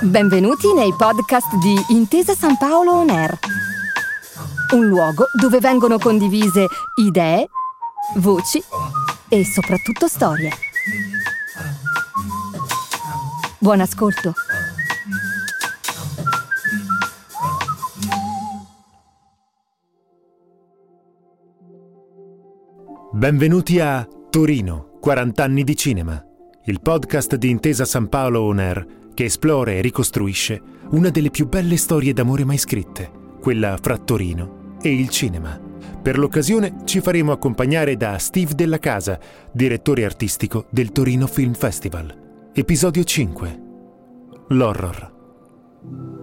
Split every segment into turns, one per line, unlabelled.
Benvenuti nei podcast di Intesa San Paolo On Air, un luogo dove vengono condivise idee, voci e soprattutto storie. Buon ascolto.
Benvenuti a Torino, 40 anni di cinema, il podcast di Intesa San Paolo On Air che esplora e ricostruisce una delle più belle storie d'amore mai scritte, quella fra Torino e il cinema. Per l'occasione ci faremo accompagnare da Steve Della Casa, direttore artistico del Torino Film Festival. Episodio 5. L'horror.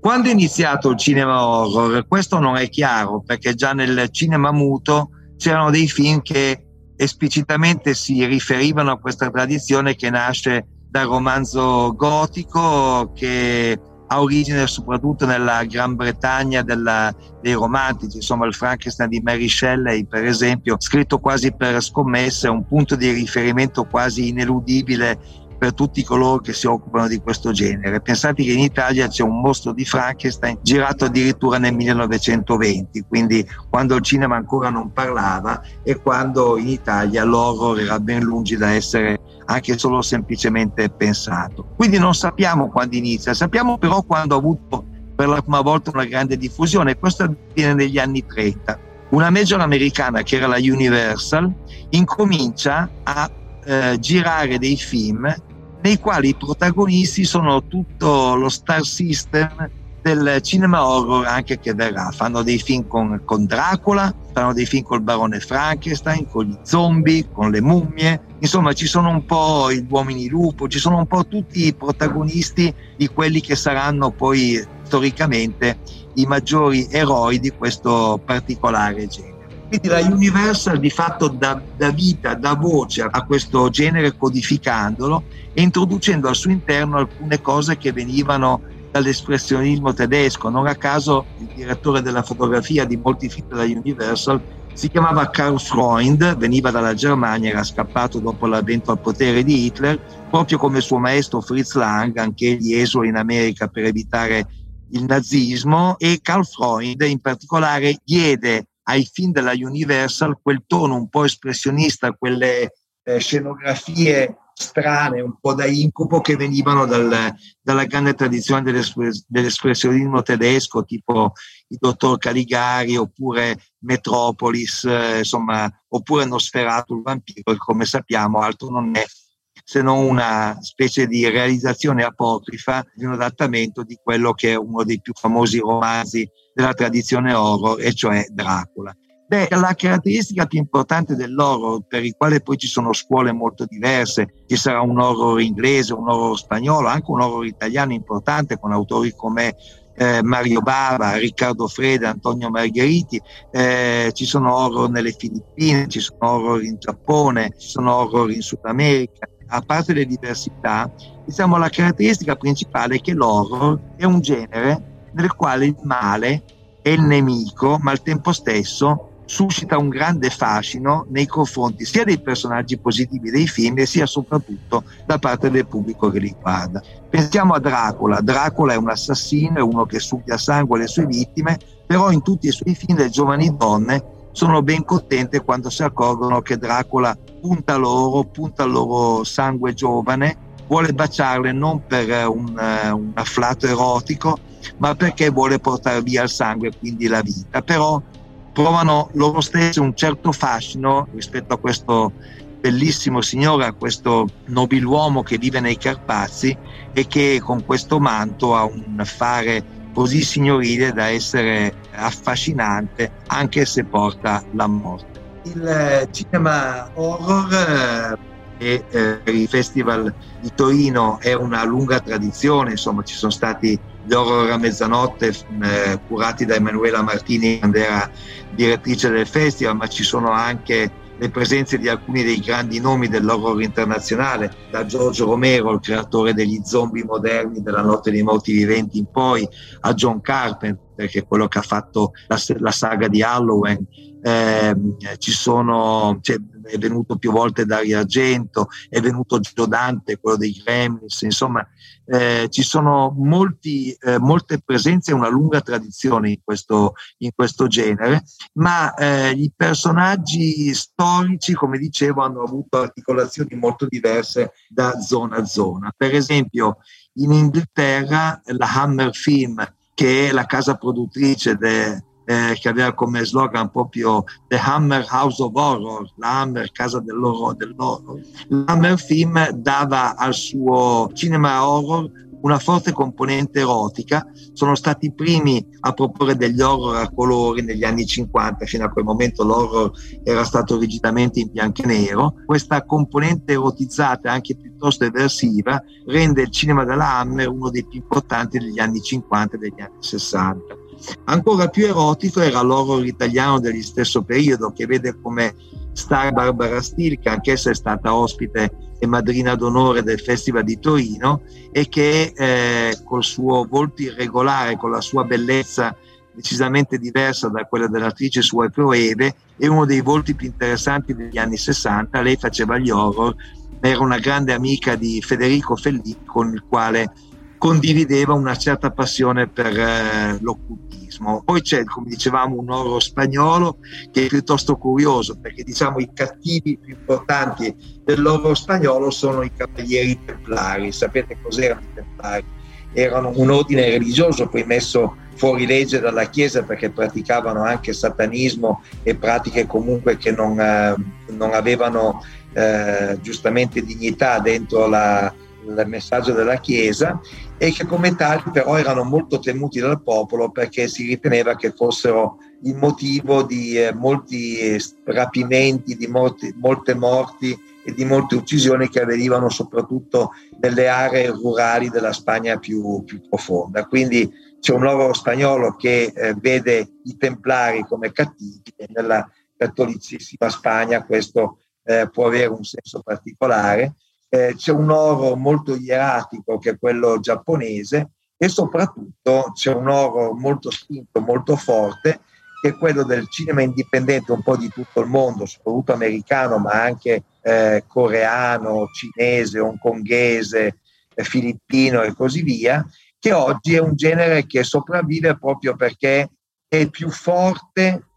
Quando è iniziato il cinema horror? Questo non è chiaro perché già nel cinema muto c'erano dei film che esplicitamente si riferivano a questa tradizione che nasce dal romanzo gotico che ha origine soprattutto nella Gran Bretagna della, dei romantici, insomma il Frankenstein di Mary Shelley per esempio, scritto quasi per scommesse, un punto di riferimento quasi ineludibile per tutti coloro che si occupano di questo genere. Pensate che in Italia c'è un mostro di Frankenstein girato addirittura nel 1920, quindi quando il cinema ancora non parlava e quando in Italia l'horror era ben lungi da essere anche solo semplicemente pensato. Quindi non sappiamo quando inizia, sappiamo però quando ha avuto per la prima volta una grande diffusione, questo avviene negli anni 30. Una major americana che era la Universal incomincia a eh, girare dei film nei quali i protagonisti sono tutto lo star system del cinema horror anche che verrà. Fanno dei film con, con Dracula, fanno dei film col barone Frankenstein, con gli zombie, con le mummie. Insomma, ci sono un po' gli uomini lupo, ci sono un po' tutti i protagonisti di quelli che saranno poi storicamente i maggiori eroi di questo particolare genere. Quindi la Universal di fatto dà, dà vita, dà voce a questo genere codificandolo e introducendo al suo interno alcune cose che venivano dall'espressionismo tedesco. Non a caso il direttore della fotografia di molti film della Universal si chiamava Karl Freund, veniva dalla Germania, era scappato dopo l'avvento al potere di Hitler, proprio come suo maestro Fritz Lang, anche egli esula in America per evitare il nazismo e Karl Freund in particolare diede ai film della Universal quel tono un po' espressionista, quelle eh, scenografie strane, un po' da incubo che venivano dal, dalla grande tradizione dell'espres- dell'espressionismo tedesco, tipo il dottor Caligari oppure Metropolis, eh, insomma, oppure Nosferatu il vampiro, che come sappiamo altro non è se non una specie di realizzazione apocrifa di un adattamento di quello che è uno dei più famosi romanzi della tradizione horror, e cioè Dracula. Beh, la caratteristica più importante dell'horror, per il quale poi ci sono scuole molto diverse, ci sarà un horror inglese, un horror spagnolo, anche un horror italiano importante con autori come eh, Mario Bava, Riccardo Freda, Antonio Margheriti, eh, ci sono horror nelle Filippine, ci sono horror in Giappone, ci sono horror in Sud America. A parte le diversità, diciamo la caratteristica principale è che l'horror è un genere nel quale il male è il nemico, ma al tempo stesso suscita un grande fascino nei confronti sia dei personaggi positivi dei film sia soprattutto da parte del pubblico che li guarda. Pensiamo a Dracula, Dracula è un assassino, è uno che succhia sangue alle sue vittime, però in tutti i suoi film le giovani donne sono ben contente quando si accorgono che Dracula punta loro, punta al loro sangue giovane, vuole baciarle non per un, un afflato erotico, ma perché vuole portare via il sangue quindi la vita. Però provano loro stessi un certo fascino rispetto a questo bellissimo signore, a questo nobiluomo che vive nei Carpazi e che con questo manto ha un fare così signorile da essere affascinante anche se porta la morte. Il eh, cinema horror e eh, il Festival di Torino è una lunga tradizione, insomma ci sono stati gli horror a mezzanotte eh, curati da Emanuela Martini quando era direttrice del festival, ma ci sono anche le presenze di alcuni dei grandi nomi dell'horror internazionale, da Giorgio Romero, il creatore degli zombie moderni della notte dei morti viventi in poi, a John Carpenter, che è quello che ha fatto la, la saga di Halloween. Eh, ci sono, cioè, è venuto più volte Dario Argento, è venuto Gio Dante, quello dei Gremlins, insomma eh, ci sono molti, eh, molte presenze e una lunga tradizione in questo, in questo genere, ma eh, i personaggi storici, come dicevo, hanno avuto articolazioni molto diverse da zona a zona. Per esempio, in Inghilterra la Hammer Film, che è la casa produttrice de, eh, che aveva come slogan proprio The Hammer House of Horror, la Hammer casa dell'horror. dell'horror. L'Hammer Film dava al suo cinema horror una forte componente erotica, sono stati i primi a proporre degli horror a colori negli anni 50, fino a quel momento l'horror era stato rigidamente in bianco e nero. Questa componente erotizzata, anche piuttosto eversiva, rende il cinema della Hammer uno dei più importanti degli anni 50 e degli anni 60. Ancora più erotico era l'horror italiano degli stesso periodo, che vede come star Barbara Steele, che anch'essa è stata ospite e madrina d'onore del Festival di Torino e che eh, col suo volto irregolare, con la sua bellezza decisamente diversa da quella dell'attrice sua Eve, è uno dei volti più interessanti degli anni 60. Lei faceva gli horror, era una grande amica di Federico Fellini con il quale condivideva una certa passione per eh, l'occultismo. Poi c'è, come dicevamo, un oro spagnolo che è piuttosto curioso perché diciamo i cattivi più importanti dell'oro spagnolo sono i cavalieri templari. Sapete cos'erano i templari? Erano un ordine religioso poi messo fuori legge dalla Chiesa perché praticavano anche satanismo e pratiche comunque che non, eh, non avevano eh, giustamente dignità dentro la, il messaggio della Chiesa e che come tali però erano molto temuti dal popolo perché si riteneva che fossero il motivo di eh, molti rapimenti, di molti, molte morti e di molte uccisioni che avvenivano soprattutto nelle aree rurali della Spagna più, più profonda. Quindi c'è un loro spagnolo che eh, vede i templari come cattivi e nella cattolicissima Spagna questo eh, può avere un senso particolare eh, c'è un oro molto ieratico che è quello giapponese e soprattutto c'è un oro molto spinto, molto forte che è quello del cinema indipendente un po' di tutto il mondo, soprattutto americano, ma anche eh, coreano, cinese, hongkonghese, eh, filippino e così via, che oggi è un genere che sopravvive proprio perché è più forte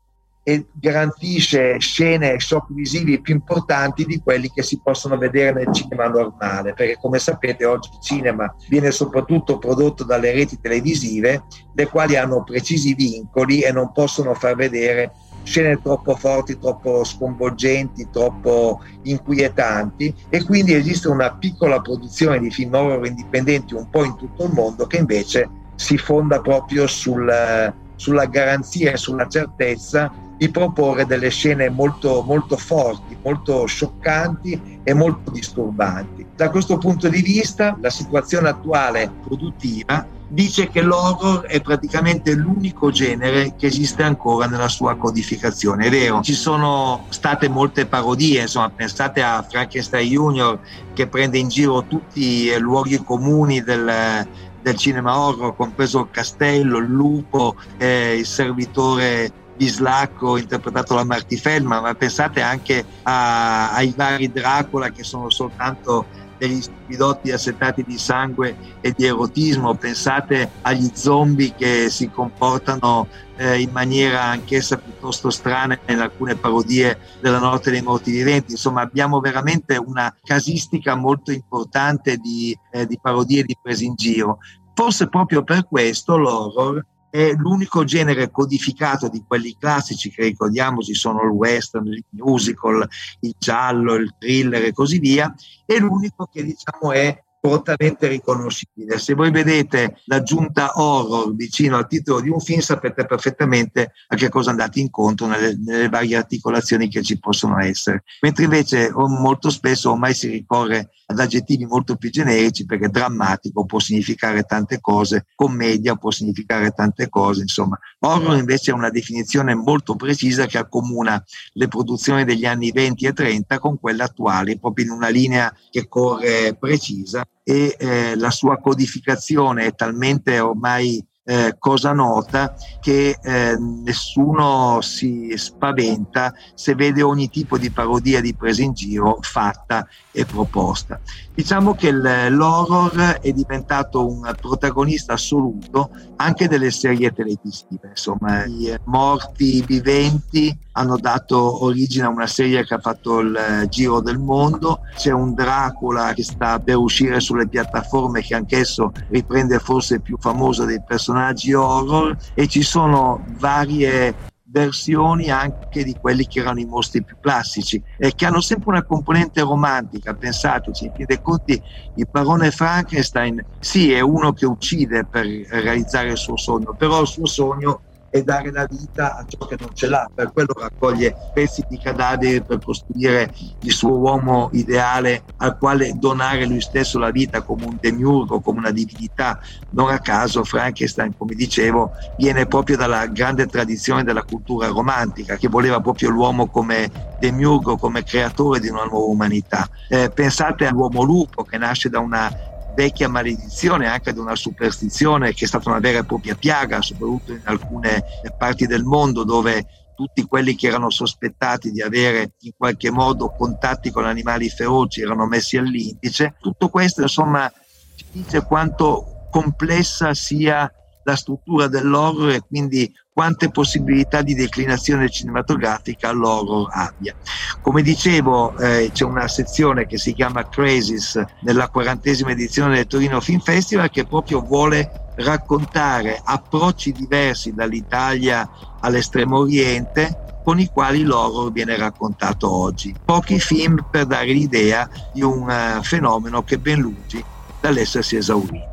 e garantisce scene e shock visivi più importanti di quelli che si possono vedere nel cinema normale, perché come sapete oggi il cinema viene soprattutto prodotto dalle reti televisive, le quali hanno precisi vincoli e non possono far vedere scene troppo forti, troppo sconvolgenti, troppo inquietanti e quindi esiste una piccola produzione di film horror indipendenti un po' in tutto il mondo che invece si fonda proprio sul, sulla garanzia e sulla certezza di proporre delle scene molto, molto forti, molto scioccanti e molto disturbanti. Da questo punto di vista, la situazione attuale produttiva dice che l'horror è praticamente l'unico genere che esiste ancora nella sua codificazione. È vero, ci sono state molte parodie, insomma, pensate a Frankenstein Junior che prende in giro tutti i luoghi comuni del, del cinema horror, compreso il castello, il lupo, eh, il servitore Bislacco interpretato da Marty Feldman, ma pensate anche a, ai vari Dracula che sono soltanto degli stupidotti assetati di sangue e di erotismo, pensate agli zombie che si comportano eh, in maniera anch'essa piuttosto strana in alcune parodie della notte dei morti viventi, insomma abbiamo veramente una casistica molto importante di, eh, di parodie e di prese in giro. Forse proprio per questo l'horror è l'unico genere codificato di quelli classici che ricordiamoci sono il western, il musical, il giallo, il thriller e così via, è l'unico che diciamo è prontamente riconoscibile. Se voi vedete l'aggiunta horror vicino al titolo di un film sapete perfettamente a che cosa andate incontro nelle, nelle varie articolazioni che ci possono essere. Mentre invece molto spesso ormai si ricorre ad aggettivi molto più generici perché drammatico può significare tante cose, commedia può significare tante cose, insomma. Horror invece è una definizione molto precisa che accomuna le produzioni degli anni 20 e 30 con quelle attuali, proprio in una linea che corre precisa e eh, la sua codificazione è talmente ormai eh, cosa nota che eh, nessuno si spaventa se vede ogni tipo di parodia di presa in giro fatta e proposta. Diciamo che l'horror è diventato un protagonista assoluto anche delle serie televisive, insomma i morti viventi hanno dato origine a una serie che ha fatto il giro del mondo, c'è un Dracula che sta per uscire sulle piattaforme che anch'esso riprende forse il più famoso dei personaggi horror e ci sono varie versioni anche di quelli che erano i mostri più classici e che hanno sempre una componente romantica, pensateci, in fin dei conti il barone Frankenstein sì è uno che uccide per realizzare il suo sogno, però il suo sogno e dare la vita a ciò che non ce l'ha. Per quello raccoglie pezzi di cadaveri per costruire il suo uomo ideale al quale donare lui stesso la vita come un demiurgo, come una divinità. Non a caso Frankenstein, come dicevo, viene proprio dalla grande tradizione della cultura romantica che voleva proprio l'uomo come demiurgo, come creatore di una nuova umanità. Eh, pensate all'uomo lupo che nasce da una vecchia maledizione, anche ad una superstizione che è stata una vera e propria piaga, soprattutto in alcune parti del mondo dove tutti quelli che erano sospettati di avere in qualche modo contatti con animali feroci erano messi all'indice. Tutto questo insomma ci dice quanto complessa sia la struttura dell'horror e quindi quante possibilità di declinazione cinematografica l'horror abbia. Come dicevo, eh, c'è una sezione che si chiama Crazies nella quarantesima edizione del Torino Film Festival che proprio vuole raccontare approcci diversi dall'Italia all'estremo oriente con i quali l'horror viene raccontato oggi. Pochi film per dare l'idea di un uh, fenomeno che ben lungi dall'essersi esaurito.